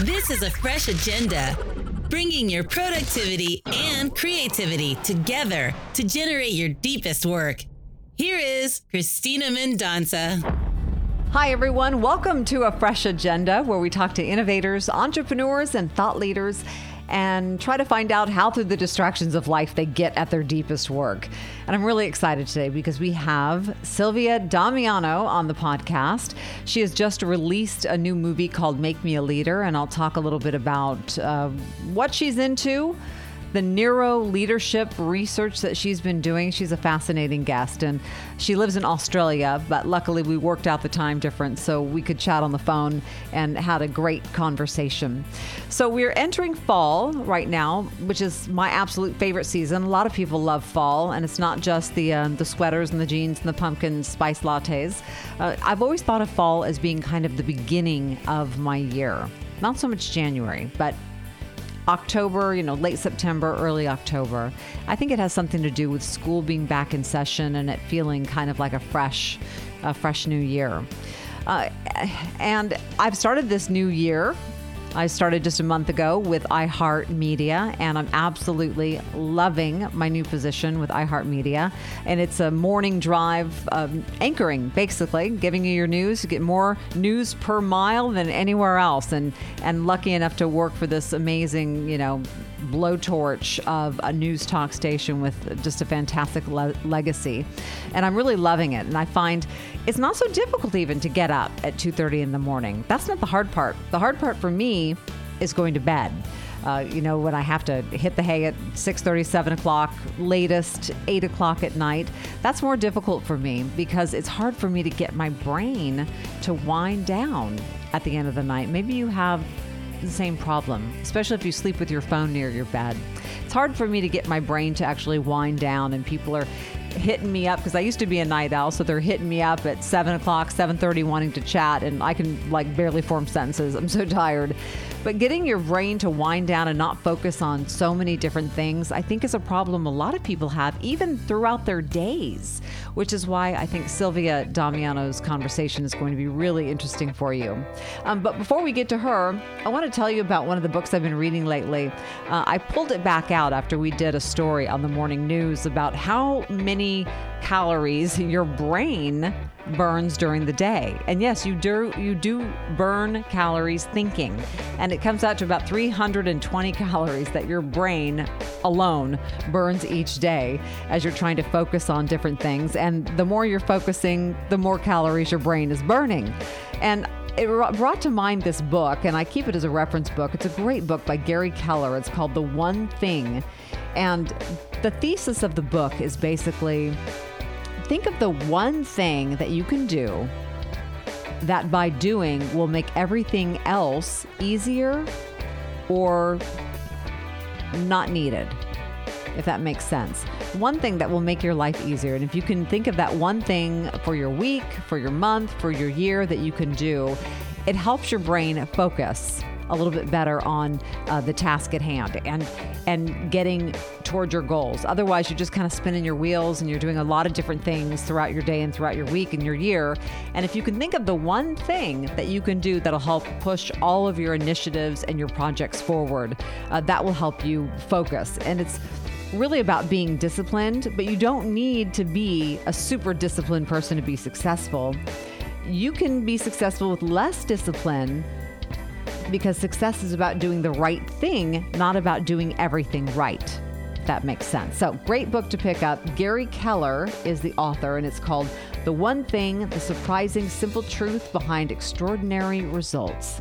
This is a fresh agenda, bringing your productivity and creativity together to generate your deepest work. Here is Christina Mendonça. Hi, everyone. Welcome to A Fresh Agenda, where we talk to innovators, entrepreneurs, and thought leaders and try to find out how, through the distractions of life, they get at their deepest work. And I'm really excited today because we have Silvia Damiano on the podcast. She has just released a new movie called Make Me a Leader, and I'll talk a little bit about uh, what she's into the neuro leadership research that she's been doing. She's a fascinating guest, and she lives in Australia, but luckily we worked out the time difference so we could chat on the phone and had a great conversation. So we're entering fall right now, which is my absolute favorite season. A lot of people love fall, and it's not just the uh, the sweaters and the jeans and the pumpkin spice lattes. Uh, I've always thought of fall as being kind of the beginning of my year. Not so much January, but October, you know, late September, early October. I think it has something to do with school being back in session and it feeling kind of like a fresh, a fresh new year. Uh, and I've started this new year I started just a month ago with iHeartMedia, and I'm absolutely loving my new position with iHeartMedia. And it's a morning drive um, anchoring, basically, giving you your news. You get more news per mile than anywhere else. And and lucky enough to work for this amazing, you know, blowtorch of a news talk station with just a fantastic le- legacy. And I'm really loving it. And I find it's not so difficult even to get up at 2:30 in the morning. That's not the hard part. The hard part for me is going to bed. Uh, you know, when I have to hit the hay at 6:30, 7 o'clock, latest 8 o'clock at night, that's more difficult for me because it's hard for me to get my brain to wind down at the end of the night. Maybe you have the same problem, especially if you sleep with your phone near your bed. It's hard for me to get my brain to actually wind down, and people are hitting me up because I used to be a night owl, so they're hitting me up at seven o'clock, seven thirty, wanting to chat, and I can like barely form sentences. I'm so tired. But getting your brain to wind down and not focus on so many different things, I think is a problem a lot of people have, even throughout their days, which is why I think Silvia Damiano's conversation is going to be really interesting for you. Um, but before we get to her, I want to tell you about one of the books I've been reading lately. Uh, I pulled it back out after we did a story on the morning news about how many calories your brain burns during the day. And yes, you do you do burn calories thinking. And it comes out to about 320 calories that your brain alone burns each day as you're trying to focus on different things. And the more you're focusing, the more calories your brain is burning. And it brought to mind this book, and I keep it as a reference book. It's a great book by Gary Keller. It's called The One Thing. And the thesis of the book is basically think of the one thing that you can do that by doing will make everything else easier or not needed, if that makes sense. One thing that will make your life easier. And if you can think of that one thing for your week, for your month, for your year that you can do, it helps your brain focus a little bit better on uh, the task at hand and and getting toward your goals. Otherwise, you're just kind of spinning your wheels and you're doing a lot of different things throughout your day and throughout your week and your year. And if you can think of the one thing that you can do that'll help push all of your initiatives and your projects forward, uh, that will help you focus. And it's really about being disciplined, but you don't need to be a super disciplined person to be successful. You can be successful with less discipline because success is about doing the right thing, not about doing everything right. that makes sense. So, great book to pick up. Gary Keller is the author, and it's called The One Thing The Surprising Simple Truth Behind Extraordinary Results.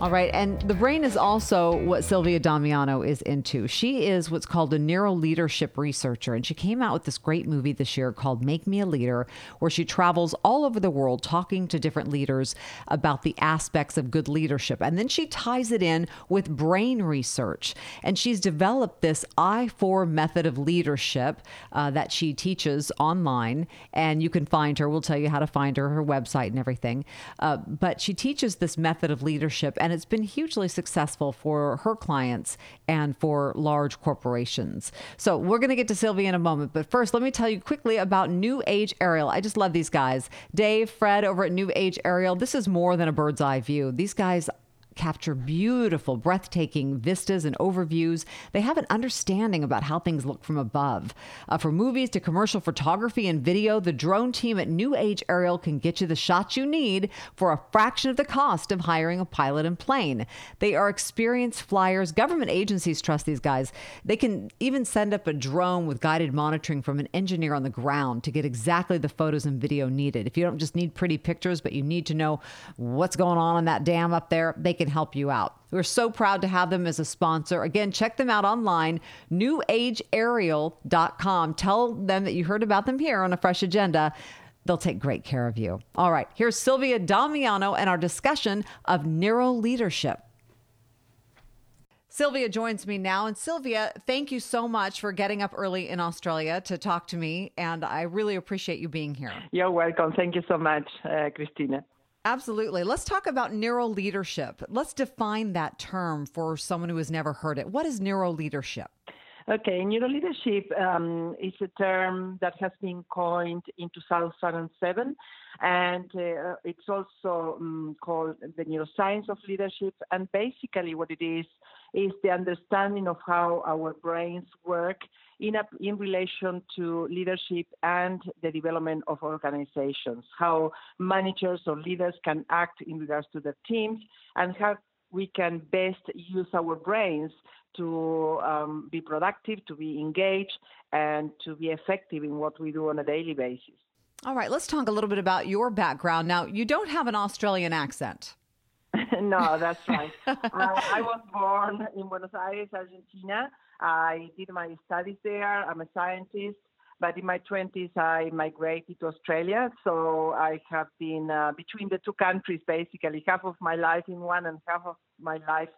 All right. And the brain is also what Silvia Damiano is into. She is what's called a neuro leadership researcher. And she came out with this great movie this year called Make Me a Leader, where she travels all over the world talking to different leaders about the aspects of good leadership. And then she ties it in with brain research. And she's developed this I4 method of leadership uh, that she teaches online. And you can find her. We'll tell you how to find her, her website, and everything. Uh, but she teaches this method of leadership. And and it's been hugely successful for her clients and for large corporations. So we're going to get to Silvia in a moment, but first, let me tell you quickly about New Age Aerial. I just love these guys. Dave, Fred over at New Age Aerial. This is more than a bird's eye view. These guys capture beautiful, breathtaking vistas and overviews. They have an understanding about how things look from above. Uh, from movies to commercial photography and video, the drone team at New Age Aerial can get you the shots you need for a fraction of the cost of hiring a pilot and plane. They are experienced flyers. Government agencies trust these guys. They can even send up a drone with guided monitoring from an engineer on the ground to get exactly the photos and video needed. If you don't just need pretty pictures, but you need to know what's going on in that dam up there, they can help you out. We're so proud to have them as a sponsor. Again, check them out online, newageaerial.com. Tell them that you heard about them here on a fresh agenda. They'll take great care of you. All right, here's Silvia Damiano and our discussion of neuro leadership. Silvia joins me now. And Silvia, thank you so much for getting up early in Australia to talk to me. And I really appreciate you being here. You're welcome. Thank you so much, uh, Christina. Absolutely. Let's talk about neuro leadership. Let's define that term for someone who has never heard it. What is neuro leadership? Okay, neuroleadership um, is a term that has been coined in 2007, and uh, it's also um, called the neuroscience of leadership. And basically, what it is is the understanding of how our brains work in, a, in relation to leadership and the development of organizations, how managers or leaders can act in regards to their teams, and how we can best use our brains to um, be productive, to be engaged, and to be effective in what we do on a daily basis. All right, let's talk a little bit about your background. Now, you don't have an Australian accent. no, that's right. uh, I was born in Buenos Aires, Argentina. I did my studies there. I'm a scientist. But in my 20s, I migrated to Australia. So I have been uh, between the two countries, basically, half of my life in one and half of my life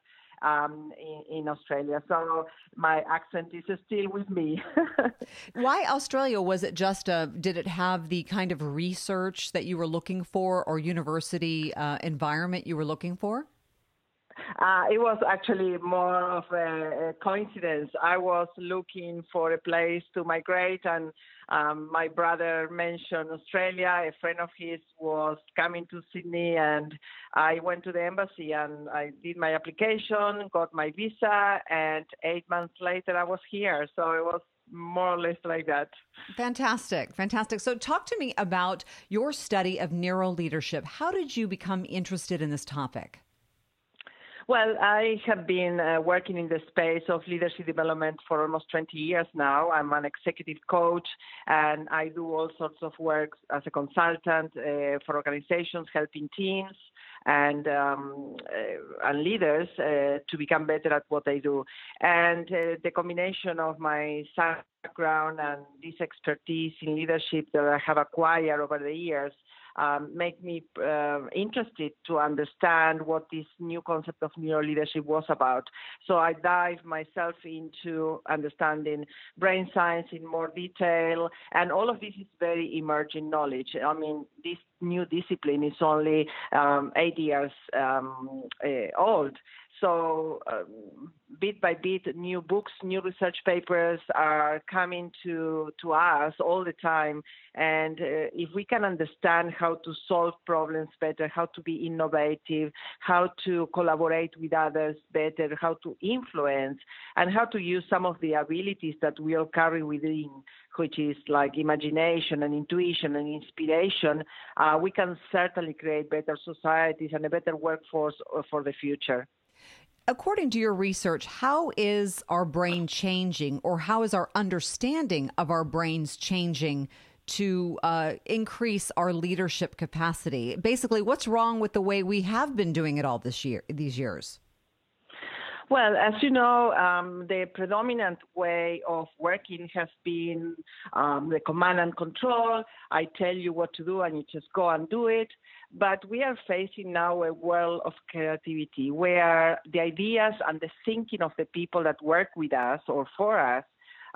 um, in, in, Australia. So my accent is still with me. Why Australia? Was it just a, did it have the kind of research that you were looking for or university uh, environment you were looking for? Uh, it was actually more of a, coincidence. I was looking for a place to migrate, and um, my brother mentioned Australia. A friend of his was coming to Sydney, and I went to the embassy and I did my application, got my visa, and eight months later I was here. So it was more or less like that. Fantastic, fantastic. So, talk to me about your study of neuro leadership. How did you become interested in this topic? Well, I have been uh, working in the space of leadership development for almost 20 years now. I'm an executive coach and I do all sorts of work as a consultant uh, for organizations, helping teams and um, uh, and leaders uh, to become better at what they do. And uh, the combination of my background and this expertise in leadership that I have acquired over the years um, make me uh, interested to understand what this new concept of neuro leadership was about. So I dive myself into understanding brain science in more detail, and all of this is very emerging knowledge. I mean, this new discipline is only um, eight years um, uh, old. So, um, bit by bit, new books, new research papers are coming to, to us all the time. And uh, if we can understand how to solve problems better, how to be innovative, how to collaborate with others better, how to influence, and how to use some of the abilities that we all carry within, which is like imagination and intuition and inspiration, uh, we can certainly create better societies and a better workforce uh, for the future. According to your research, how is our brain changing, or how is our understanding of our brains changing to uh, increase our leadership capacity? Basically, what's wrong with the way we have been doing it all this year, these years? Well, as you know, um, the predominant way of working has been um, the command and control. I tell you what to do and you just go and do it. But we are facing now a world of creativity where the ideas and the thinking of the people that work with us or for us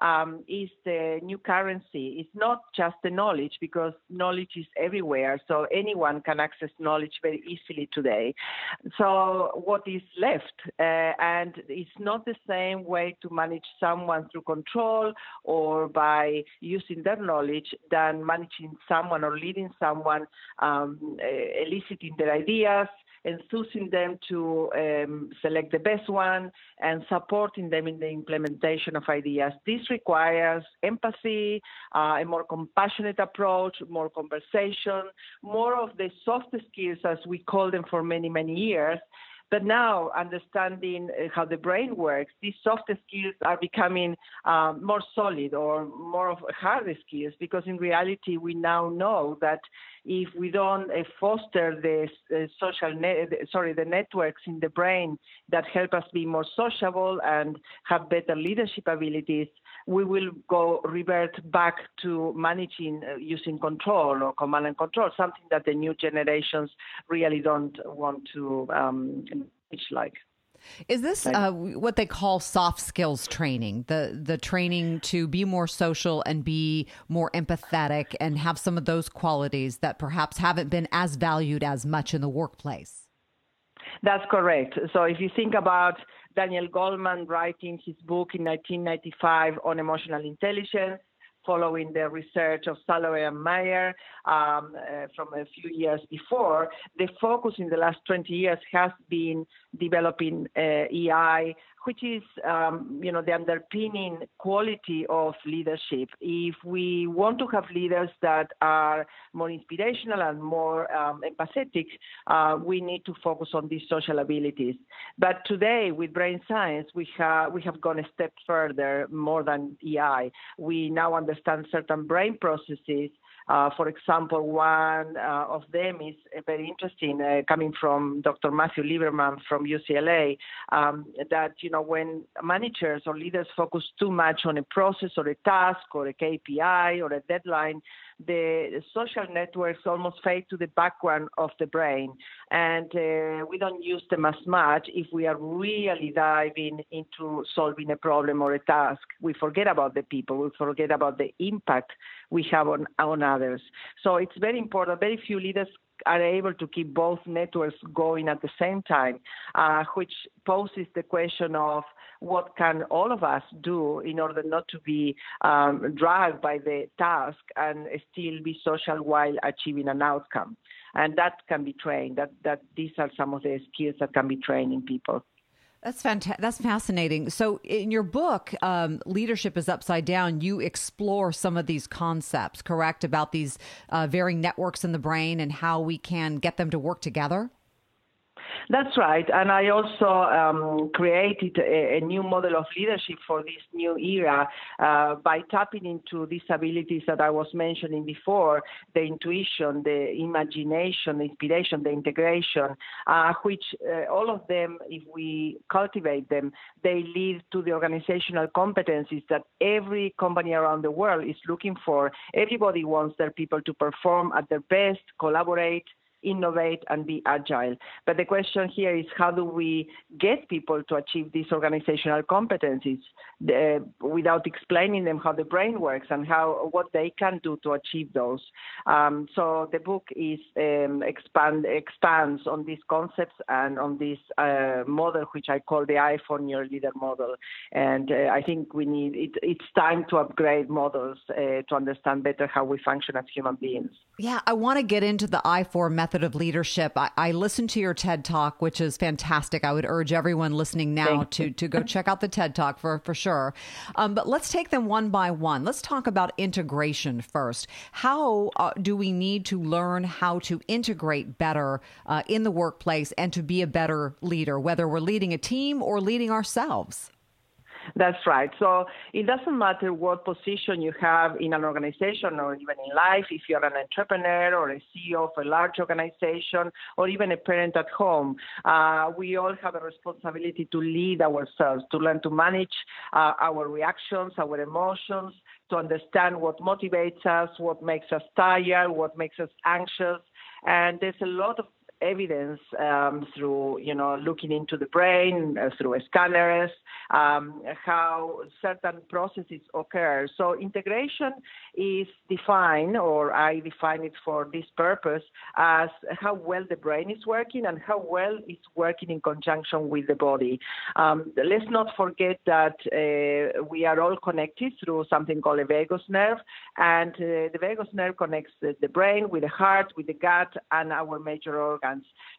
um, is the new currency. It's not just the knowledge because knowledge is everywhere, so anyone can access knowledge very easily today. So what is left? Uh, and it's not the same way to manage someone through control or by using their knowledge than managing someone or leading someone, um, eliciting their ideas, enthusing them to um, select the best one, and supporting them in the implementation of ideas. This requires empathy, uh, a more compassionate approach, more conversation, more of the soft skills as we call them for many, many years. But now, understanding uh, how the brain works, these soft skills are becoming um, more solid or more of hard skills because in reality, we now know that if we don't uh, foster the uh, social sorry, the networks in the brain that help us be more sociable and have better leadership abilities, we will go revert back to managing uh, using control or command and control, something that the new generations really don't want to um, teach like. Is this uh, what they call soft skills training? The the training to be more social and be more empathetic and have some of those qualities that perhaps haven't been as valued as much in the workplace. That's correct. So if you think about Daniel Goleman writing his book in 1995 on emotional intelligence, following the research of Salovey and Mayer um, uh, from a few years before, the focus in the last 20 years has been developing uh, EI which is, um, you know, the underpinning quality of leadership. If we want to have leaders that are more inspirational and more um, empathetic, uh, we need to focus on these social abilities. But today, with brain science, we have we have gone a step further, more than EI. We now understand certain brain processes uh, for example, one uh, of them is very interesting, uh, coming from Dr. Matthew Lieberman from UCLA, um, that you know when managers or leaders focus too much on a process or a task or a KPI or a deadline, the social networks almost fade to the background of the brain, and uh, we don't use them as much if we are really diving into solving a problem or a task. We forget about the people, we forget about the impact we have on, on others. So it's very important. Very few leaders are able to keep both networks going at the same time, uh, which poses the question of what can all of us do in order not to be um, dragged by the task and still be social while achieving an outcome. And that can be trained. That that these are some of the skills that can be trained in people. That's fantastic. That's fascinating. So, in your book, um, "Leadership is Upside Down," you explore some of these concepts, correct, about these uh, varying networks in the brain and how we can get them to work together. That's right. And I also um, created a, a, new model of leadership for this new era uh, by tapping into these abilities that I was mentioning before the intuition, the imagination, the inspiration, the integration, uh, which uh, all of them, if we cultivate them, they lead to the organizational competencies that every company around the world is looking for. Everybody wants their people to perform at their best, collaborate innovate and be agile. But the question here is how do we get people to achieve these organizational competencies uh, without explaining them how the brain works and how what they can do to achieve those. Um, so the book is um, expand expands on these concepts and on this uh, model, which I call the i4 Neuroleader model. And uh, I think we need it, it's time to upgrade models uh, to understand better how we function as human beings. Yeah, I want to get into the I4 method of leadership. I, I, listened to your TED Talk, which is fantastic. I would urge everyone listening now to, to go check out the TED Talk for, for sure. Um, but let's take them one by one. Let's talk about integration first. How uh, do we need to learn how to integrate better uh, in the workplace and to be a better leader, whether we're leading a team or leading ourselves? That's right. So it doesn't matter what position you have in an organization or even in life, if you're an entrepreneur or a CEO of a large organization or even a parent at home, uh, we all have a responsibility to lead ourselves, to learn to manage uh, our reactions, our emotions, to understand what motivates us, what makes us tired, what makes us anxious. And there's a lot of evidence um, through, you know, looking into the brain, uh, through scanners, um, how certain processes occur. So integration is defined, or I define it for this purpose, as how well the brain is working and how well it's working in conjunction with the body. Um, let's not forget that uh, we are all connected through something called a vagus nerve, and uh, the vagus nerve connects the, the brain with the heart, with the gut, and our major organs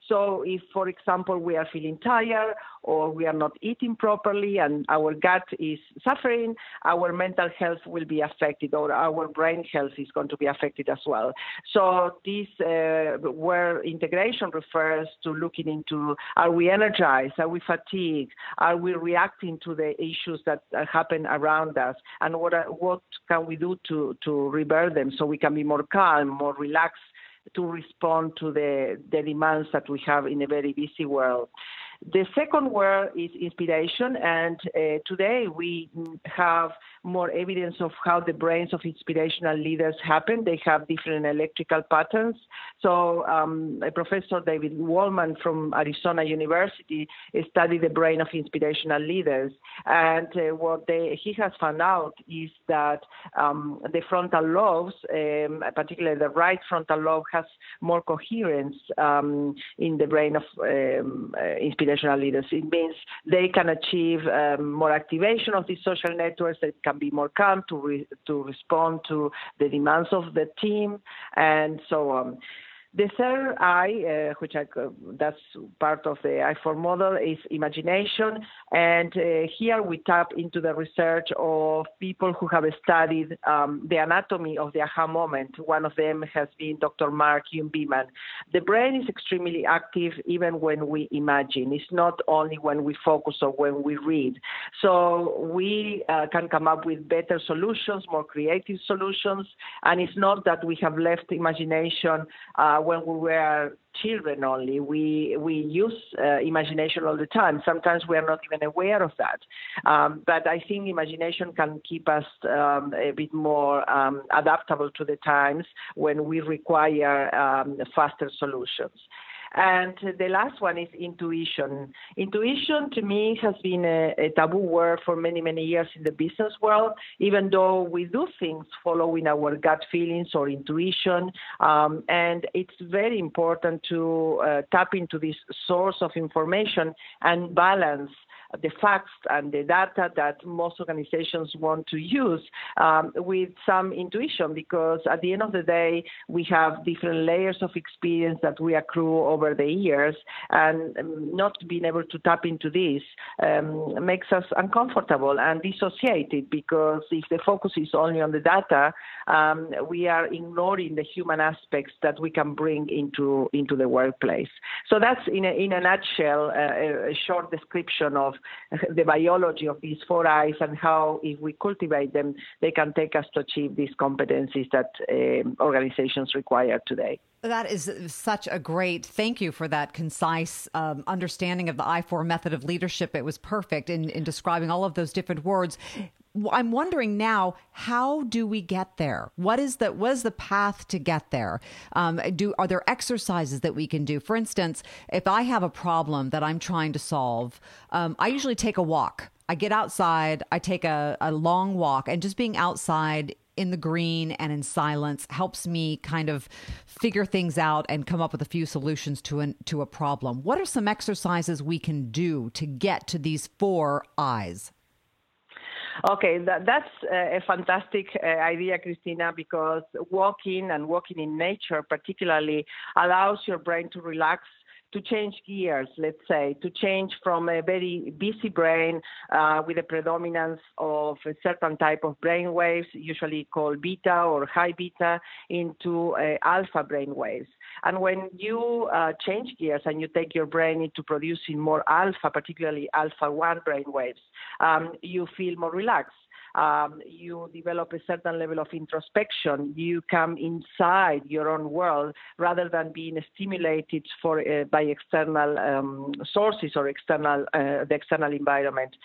So if, for example, we are feeling tired or we are not eating properly and our gut is suffering, our mental health will be affected or our brain health is going to be affected as well. So this uh, where integration refers to looking into are we energized, are we fatigued, are we reacting to the issues that happen around us, and what what can we do to to revert them so we can be more calm, more relaxed to respond to the, the demands that we have in a very busy world. The second word is inspiration, and uh, today we have more evidence of how the brains of inspirational leaders happen. They have different electrical patterns. So, um, Professor David Waldman from Arizona University studied the brain of inspirational leaders, and uh, what they, he has found out is that um, the frontal lobes, um, particularly the right frontal lobe, has more coherence um, in the brain of um, uh, inspirational leaders. It means they can achieve um, more activation of these social networks. They can be more calm to re- to respond to the demands of the team and so on. The third I, uh, which I, uh, that's part of the I4 model, is imagination. And uh, here we tap into the research of people who have studied um, the anatomy of the aha moment. One of them has been Dr. Mark Jung-Beeman. The brain is extremely active even when we imagine. It's not only when we focus or when we read. So we uh, can come up with better solutions, more creative solutions. And it's not that we have left imagination uh, when we were children only. We we use uh, imagination all the time. Sometimes we are not even aware of that. Um, but I think imagination can keep us um, a bit more um, adaptable to the times when we require um, faster solutions. And the last one is intuition. Intuition to me has been a, a, taboo word for many, many years in the business world, even though we do things following our gut feelings or intuition. Um, and it's very important to uh, tap into this source of information and balance the facts and the data that most organizations want to use um, with some intuition because at the end of the day, we have different layers of experience that we accrue over the years, and um, not being able to tap into this um, makes us uncomfortable and dissociated because if the focus is only on the data, um, we are ignoring the human aspects that we can bring into into the workplace. So that's in a, in a nutshell uh, a short description of the biology of these four eyes and how, if we cultivate them, they can take us to achieve these competencies that um, organizations require today. That is such a great thank you for that concise um, understanding of the I4 method of leadership. It was perfect in, in describing all of those different words. I'm wondering now, how do we get there? What is the what is the path to get there? Um, do are there exercises that we can do? For instance, if I have a problem that I'm trying to solve, um, I usually take a walk. I get outside, I take a, a long walk, and just being outside in the green and in silence helps me kind of figure things out and come up with a few solutions to an, to a problem. What are some exercises we can do to get to these four eyes? Okay, that, that's a fantastic uh, idea, Christina, because walking and walking in nature particularly allows your brain to relax to change gears, let's say, to change from a very busy brain uh, with a predominance of a certain type of brain waves, usually called beta or high beta, into uh, alpha brain waves. And when you uh, change gears and you take your brain into producing more alpha, particularly alpha 1 brain waves, um, you feel more relaxed. Um, you develop a certain level of introspection. You come inside your own world rather than being stimulated for uh, by external um, sources or external uh, the external environment.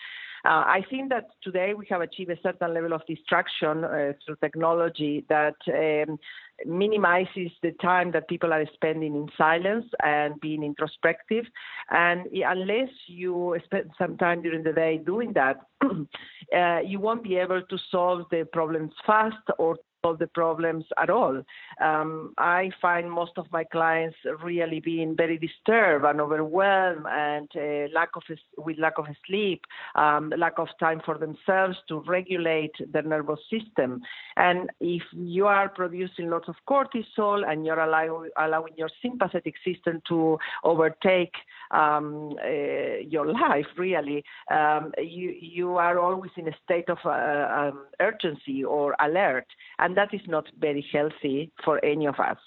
Uh, I think that today we have achieved a certain level of distraction uh, through technology that um, minimizes the time that people are spending in silence and being introspective. And unless you spend some time during the day doing that, uh, you won't be able to solve the problems fast or solve the problems at all. Um, I find most of my clients really being very disturbed and overwhelmed and uh, lack of with lack of sleep, um, lack of time for themselves to regulate their nervous system. And if you are producing lots of cortisol and you're allow, allowing your sympathetic system to overtake um, uh, your life, really, um, you you are always in a state of uh, um, urgency or alert, and that is not very healthy for any of us.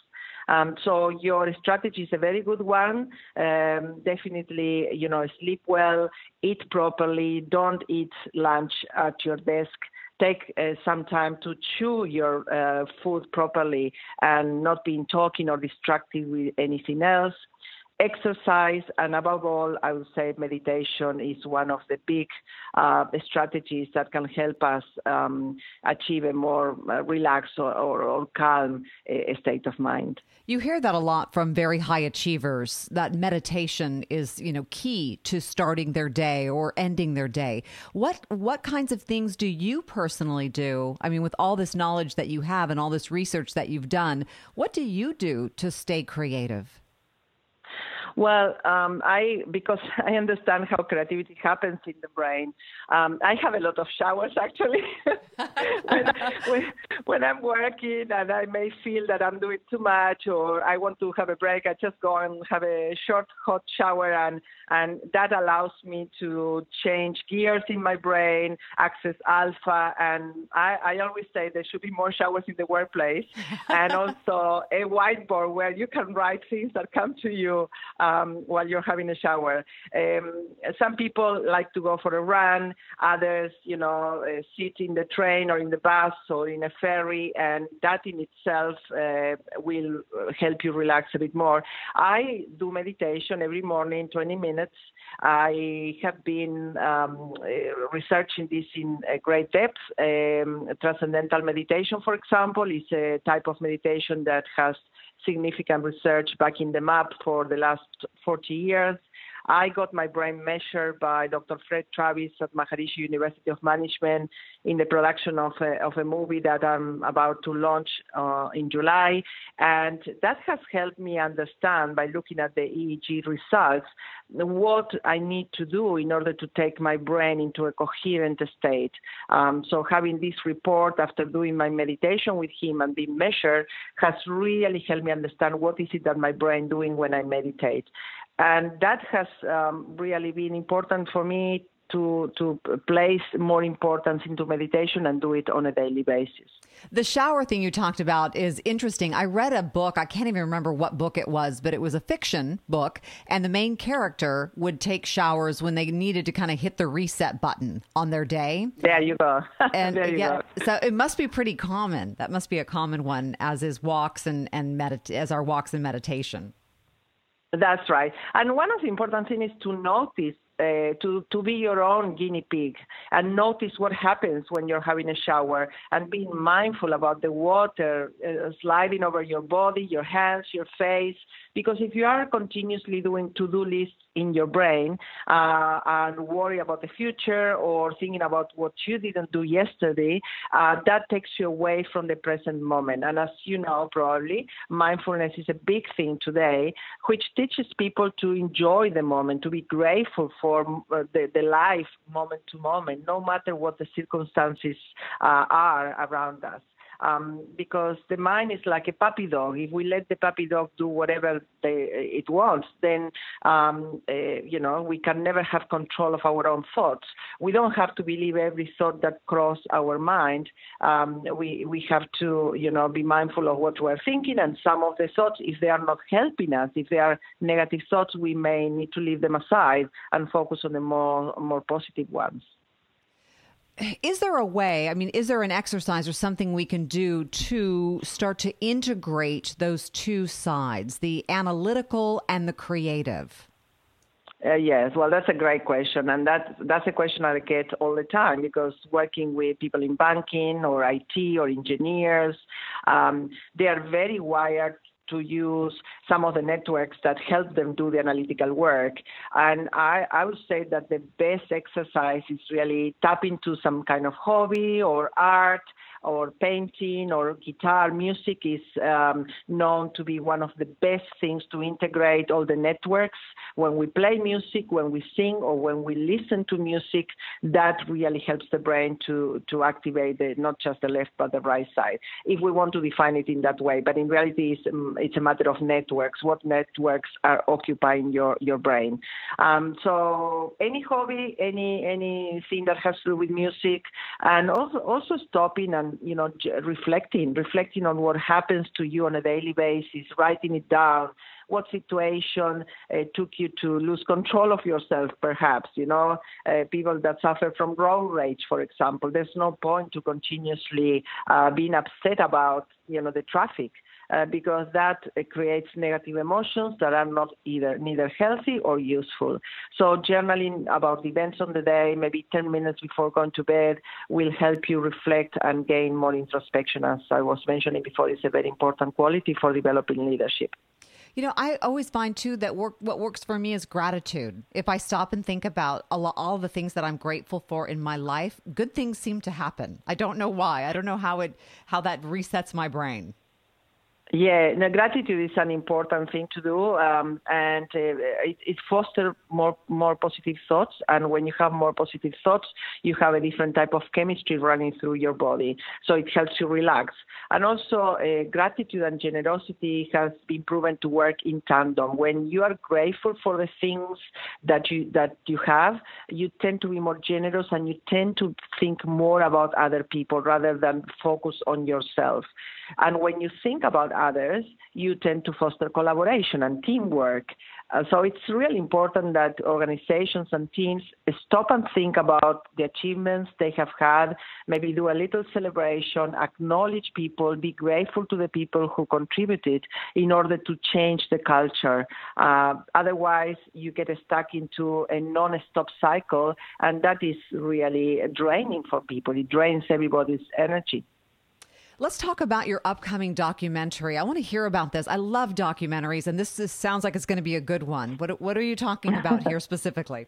Um, so your strategy is a very good one. Um, definitely, you know, sleep well, eat properly, don't eat lunch at your desk. Take uh, some time to chew your uh, food properly and not being talking or distracted with anything else exercise, and above all, I would say meditation is one of the big uh, strategies that can help us um, achieve a more uh, relaxed or, or, or calm uh, state of mind. You hear that a lot from very high achievers. That meditation is, you know, key to starting their day or ending their day. What what kinds of things do you personally do? I mean, with all this knowledge that you have and all this research that you've done, what do you do to stay creative? Well, um, I because I understand how creativity happens in the brain. Um, I have a lot of showers actually. when, when, when, I'm working and I may feel that I'm doing too much or I want to have a break, I just go and have a short hot shower and and that allows me to change gears in my brain, access alpha, and I, I always say there should be more showers in the workplace, and also a whiteboard where you can write things that come to you um, while you're having a shower. Um, some people like to go for a run, others, you know, uh, sit in the train or in the bus or in a ferry, and that in itself uh, will help you relax a bit more. I do meditation every morning, 20 minutes. I have been um, researching this in great depth. Um, transcendental meditation, for example, is a type of meditation that has significant research backing them up for the last 40 years. I got my brain measured by Dr. Fred Travis at Maharishi University of Management in the production of a, of a movie that I'm about to launch uh, in July. And that has helped me understand by looking at the EEG results what I need to do in order to take my brain into a coherent state. Um, so having this report after doing my meditation with him and being measured has really helped me understand what is it that my brain doing when I meditate. And that has um, really been important for me to to place more importance into meditation and do it on a daily basis. The shower thing you talked about is interesting. I read a book, I can't even remember what book it was, but it was a fiction book and the main character would take showers when they needed to kind of hit the reset button on their day. There you go. And you yeah, go. so it must be pretty common. That must be a common one as is walks and and medit- as our walks and meditation. That's right. And one of the important things is to notice uh, to to be your own guinea pig and notice what happens when you're having a shower and being mindful about the water uh, sliding over your body, your hands, your face. Because if you are continuously doing to-do lists in your brain uh, and worry about the future or thinking about what you didn't do yesterday, uh, that takes you away from the present moment. And as you know, probably mindfulness is a big thing today, which teaches people to enjoy the moment, to be grateful for uh, the, the life moment to moment, no matter what the circumstances uh, are around us um, because the mind is like a puppy dog. If we let the puppy dog do whatever they, it wants, then um, uh, you know we can never have control of our own thoughts. We don't have to believe every thought that crosses our mind. Um, we we have to you know be mindful of what we're thinking, and some of the thoughts, if they are not helping us, if they are negative thoughts, we may need to leave them aside and focus on the more more positive ones is there a way, I mean, is there an exercise or something we can do to start to integrate those two sides, the analytical and the creative? Uh, yes, well, that's a great question, and that that's a question I get all the time because working with people in banking or IT or engineers, um, they are very wired to use some of the networks that help them do the analytical work. And I, I would say that the best exercise is really tap into some kind of hobby or art or painting or guitar. Music is um, known to be one of the best things to integrate all the networks. When we play music, when we sing, or when we listen to music, that really helps the brain to, to activate the, not just the left but the right side. If we want to define it in that way, but in reality, it's, um, it's a matter of networks. What networks are occupying your your brain? Um, so any hobby, any anything that has to do with music, and also also stopping and you know reflecting reflecting on what happens to you on a daily basis writing it down what situation uh, took you to lose control of yourself perhaps you know uh, people that suffer from road rage for example. There's no point to continuously uh, being upset about you know the traffic uh, because that uh, creates negative emotions that are not either neither healthy or useful. So journaling about events on the day, maybe 10 minutes before going to bed, will help you reflect and gain more introspection. As I was mentioning before, it's a very important quality for developing leadership. You know, I always find too that work, what works for me is gratitude. If I stop and think about all, all the things that I'm grateful for in my life, good things seem to happen. I don't know why. I don't know how it how that resets my brain. Yeah, no, gratitude is an important thing to do, um, and uh, it, it fosters more more positive thoughts. And when you have more positive thoughts, you have a different type of chemistry running through your body, so it helps you relax. And also, uh, gratitude and generosity has been proven to work in tandem. When you are grateful for the things that you that you have, you tend to be more generous, and you tend to think more about other people rather than focus on yourself. And when you think about others, you tend to foster collaboration and teamwork. Uh, so it's really important that organizations and teams stop and think about the achievements they have had, maybe do a little celebration, acknowledge people, be grateful to the people who contributed in order to change the culture. Uh, otherwise, you get stuck into a non-stop cycle, and that is really draining for people. It drains everybody's energy. Let's talk about your upcoming documentary. I want to hear about this. I love documentaries, and this is, sounds like it's going to be a good one. What, what are you talking about here specifically?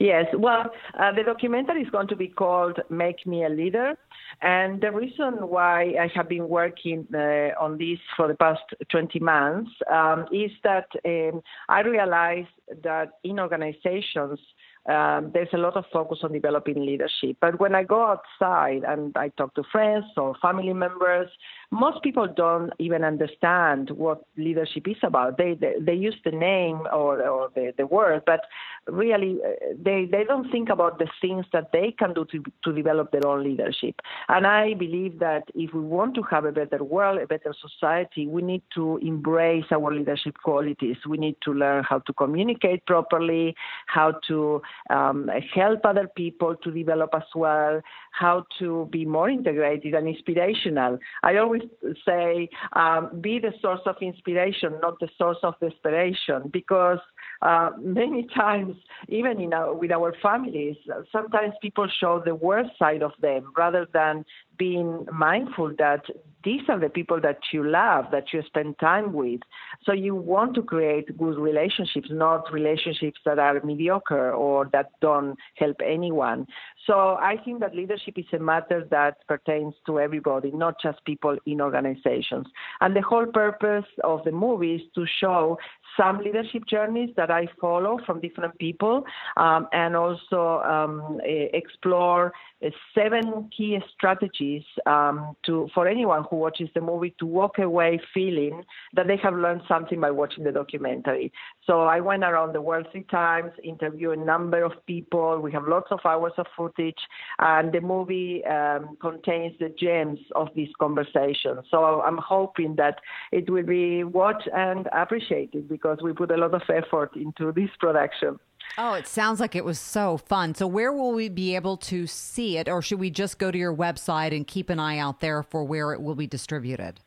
Yes, well, uh, the documentary is going to be called Make Me a Leader. And the reason why I have been working uh, on this for the past 20 months um, is that um, I realized that in organizations, um, there's a lot of focus on developing leadership. But when I go outside and I talk to friends or family members, most people don't even understand what leadership is about. They they, they use the name or, or the, the word, but really uh, they they don't think about the things that they can do to to develop their own leadership. And I believe that if we want to have a better world, a better society, we need to embrace our leadership qualities. We need to learn how to communicate properly, how to um, help other people to develop as well, how to be more integrated and inspirational. I always say, um, be the source of inspiration, not the source of desperation, because uh, many times, even in our, with our families, sometimes people show the worst side of them rather than being mindful that these are the people that you love, that you spend time with. So you want to create good relationships, not relationships that are mediocre or that don't help anyone. So I think that leadership is a matter that pertains to everybody, not just people in organizations. And the whole purpose of the movie is to show some leadership journeys that I follow from different people um, and also um, explore uh, seven key strategies um, to for anyone who watches the movie to walk away feeling that they have learned something by watching the documentary. So I went around the world three times, interviewed a number of people. We have lots of hours of footage, and the movie um, contains the gems of these conversations. So I'm hoping that it will be watched and appreciated because we put a lot of effort into this production. Oh, it sounds like it was so fun. So, where will we be able to see it, or should we just go to your website and keep an eye out there for where it will be distributed?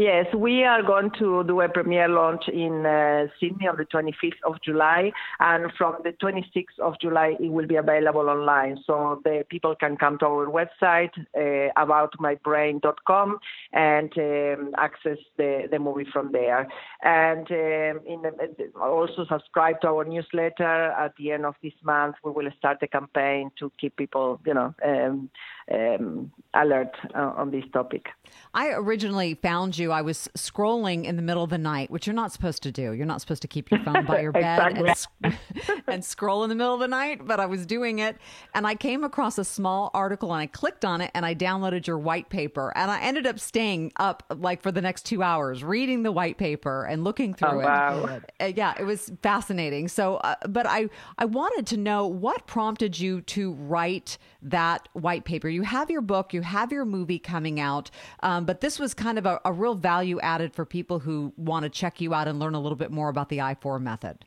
Yes, we are going to do a premiere launch in uh, Sydney on the 25th of July, and from the 26th of July, it will be available online. So the people can come to our website, uh, aboutmybrain.com, and um, access the, the movie from there. And um, in the, also subscribe to our newsletter. At the end of this month, we will start a campaign to keep people, you know, um, um alert uh, on this topic. I originally found you I was scrolling in the middle of the night, which you're not supposed to do. You're not supposed to keep your phone by your bed and, and scroll in the middle of the night, but I was doing it. And I came across a small article and I clicked on it and I downloaded your white paper. And I ended up staying up like for the next two hours reading the white paper and looking through oh, it. Wow. Uh, yeah, it was fascinating. So, uh, but I, I wanted to know what prompted you to write that white paper. You have your book, you have your movie coming out, um, but this was kind of a, a real value added for people who want to check you out and learn a little bit more about the I4 method.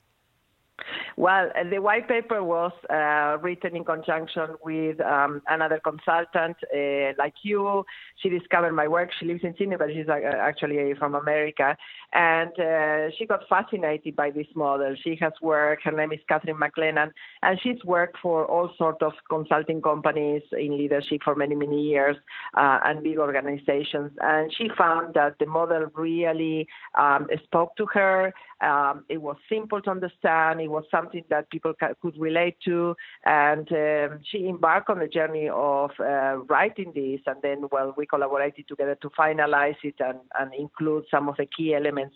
Well, uh, the white paper was uh, written in conjunction with um, another consultant uh, like you. She discovered my work. She lives in Sydney, but she's uh, actually from America. And uh, she got fascinated by this model. She has worked, her name is Catherine McLennan, and she's worked for all sorts of consulting companies in leadership for many, many years uh, and big organizations. And she found that the model really um, spoke to her. Um, it was simple to understand. It was something that people ca- could relate to. And um, she embarked on the journey of uh, writing this. And then, well, we collaborated together to finalize it and, and include some of the key elements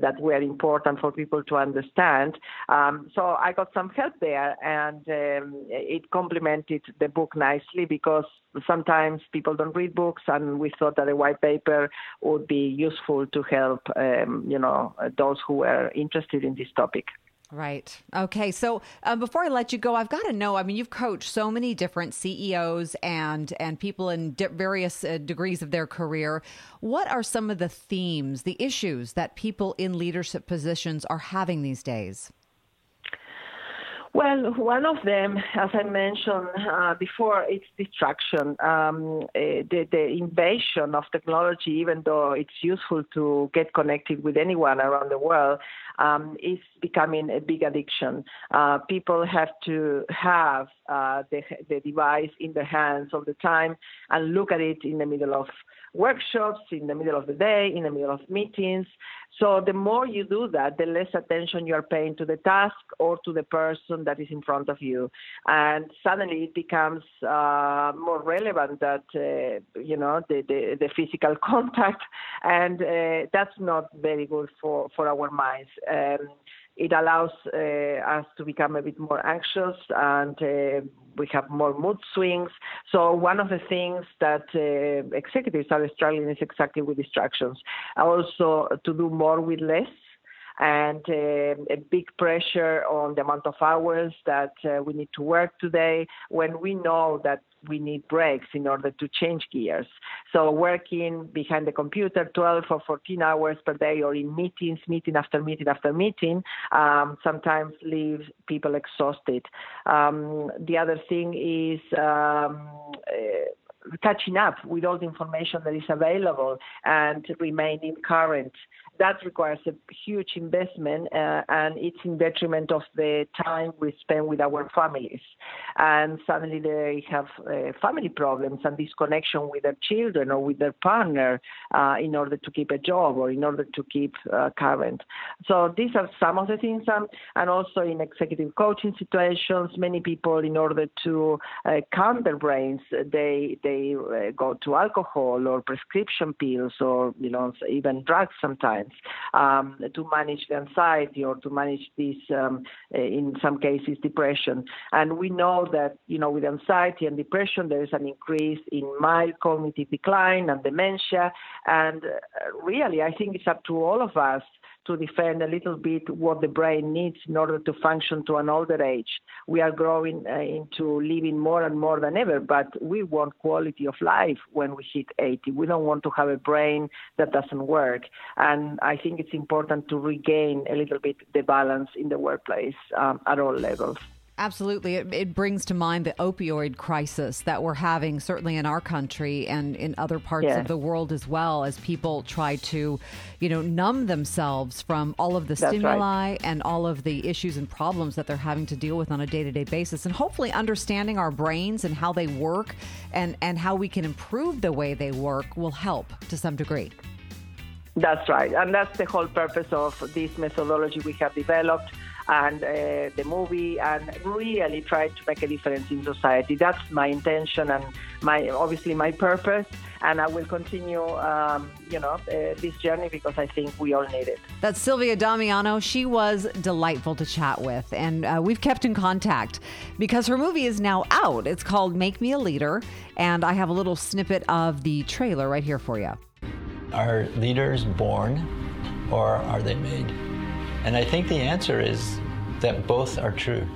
that were important for people to understand. Um, so I got some help there, and um, it complemented the book nicely because sometimes people don't read books, and we thought that a white paper would be useful to help, um, you know, those who were interested in this topic. Right. Okay. So uh, before I let you go, I've got to know. I mean, you've coached so many different CEOs and and people in di- various uh, degrees of their career. What are some of the themes, the issues that people in leadership positions are having these days? Well, one of them, as I mentioned uh, before, it's distraction. Um, uh, the, the, invasion of technology, even though it's useful to get connected with anyone around the world, um, is becoming a big addiction. Uh, people have to have uh, the, the device in their hands all the time and look at it in the middle of workshops, in the middle of the day, in the middle of meetings. So the more you do that, the less attention you are paying to the task or to the person that is in front of you. And suddenly it becomes uh, more relevant that, uh, you know, the, the, the, physical contact. And uh, that's not very good for, for our minds. Um, it allows uh, us to become a bit more anxious and uh, we have more mood swings. So one of the things that uh, executives are struggling is exactly with distractions. Also to do more with less and uh, a big pressure on the amount of hours that uh, we need to work today when we know that we need breaks in order to change gears. So working behind the computer 12 or 14 hours per day or in meetings, meeting after meeting after meeting, um, sometimes leaves people exhausted. Um, the other thing is um, uh, catching up with all the information that is available and remaining current that requires a huge investment uh, and it's in detriment of the time we spend with our families. And suddenly they have uh, family problems and disconnection with their children or with their partner uh, in order to keep a job or in order to keep uh, current. So these are some of the things. Um, and also in executive coaching situations, many people, in order to uh, calm their brains, they, they uh, go to alcohol or prescription pills or, you know, even drugs sometimes um, to manage the anxiety or to manage this, um, eh, in some cases, depression. And we know that, you know, with anxiety and depression, there is an increase in mild cognitive decline and dementia. And uh, really, I think it's up to all of us to defend a little bit what the brain needs in order to function to an older age. We are growing uh, into living more and more than ever, but we want quality of life when we hit 80. We don't want to have a brain that doesn't work. And I think it's important to regain a little bit the balance in the workplace um, at all levels. Absolutely. It, it, brings to mind the opioid crisis that we're having, certainly in our country and in other parts yes. of the world as well, as people try to, you know, numb themselves from all of the That's stimuli right. and all of the issues and problems that they're having to deal with on a day to day basis. And hopefully understanding our brains and how they work and, and how we can improve the way they work will help to some degree. That's right. And that's the whole purpose of this methodology we have developed and uh, the movie and really try to make a difference in society. That's my intention and my obviously my purpose. And I will continue, um, you know, uh, this journey because I think we all need it. That's Silvia Damiano. She was delightful to chat with, and uh, we've kept in contact because her movie is now out. It's called Make Me a Leader, and I have a little snippet of the trailer right here for you. Are leaders born, or are they made? And I think the answer is that both are true.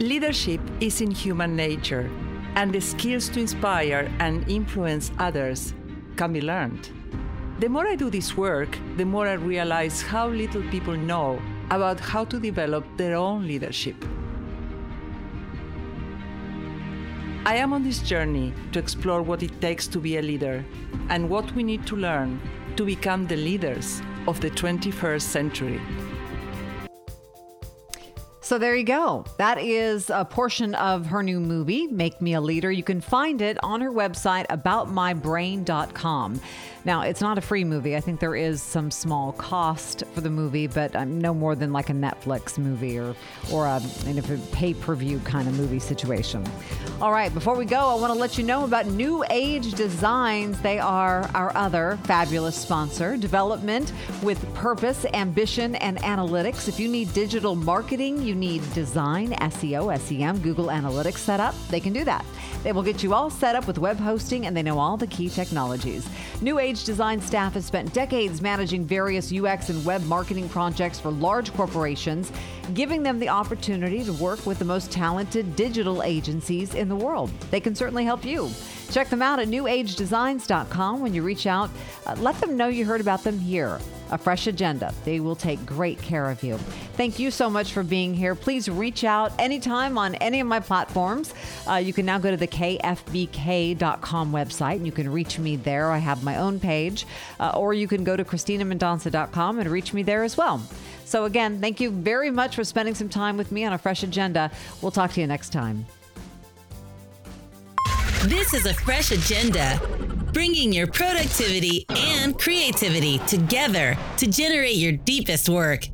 Leadership is in human nature, and the skills to inspire and influence others can be learned. The more I do this work, the more I realize how little people know about how to develop their own leadership. I am on this journey to explore what it takes to be a leader and what we need to learn to become the leaders of the 21st century. So there you go. That is a portion of her new movie, Make Me a Leader. You can find it on her website, aboutmybrain.com. Now, it's not a free movie. I think there is some small cost for the movie, but um, no more than like a Netflix movie or, or a, a pay per view kind of movie situation. All right, before we go, I want to let you know about New Age Designs. They are our other fabulous sponsor, development with purpose, ambition, and analytics. If you need digital marketing, you need design, SEO, SEM, Google Analytics set up, they can do that. They will get you all set up with web hosting and they know all the key technologies. New Age Design staff has spent decades managing various UX and web marketing projects for large corporations, giving them the opportunity to work with the most talented digital agencies in the world. They can certainly help you. Check them out at newagedesigns.com. When you reach out, uh, let them know you heard about them here. A fresh agenda. They will take great care of you. Thank you so much for being here. Please reach out anytime on any of my platforms. Uh, you can now go to the kfbk.com website and you can reach me there. I have my own page. Uh, or you can go to christinamendonca.com and reach me there as well. So, again, thank you very much for spending some time with me on a fresh agenda. We'll talk to you next time. This is a fresh agenda, bringing your productivity and creativity together to generate your deepest work.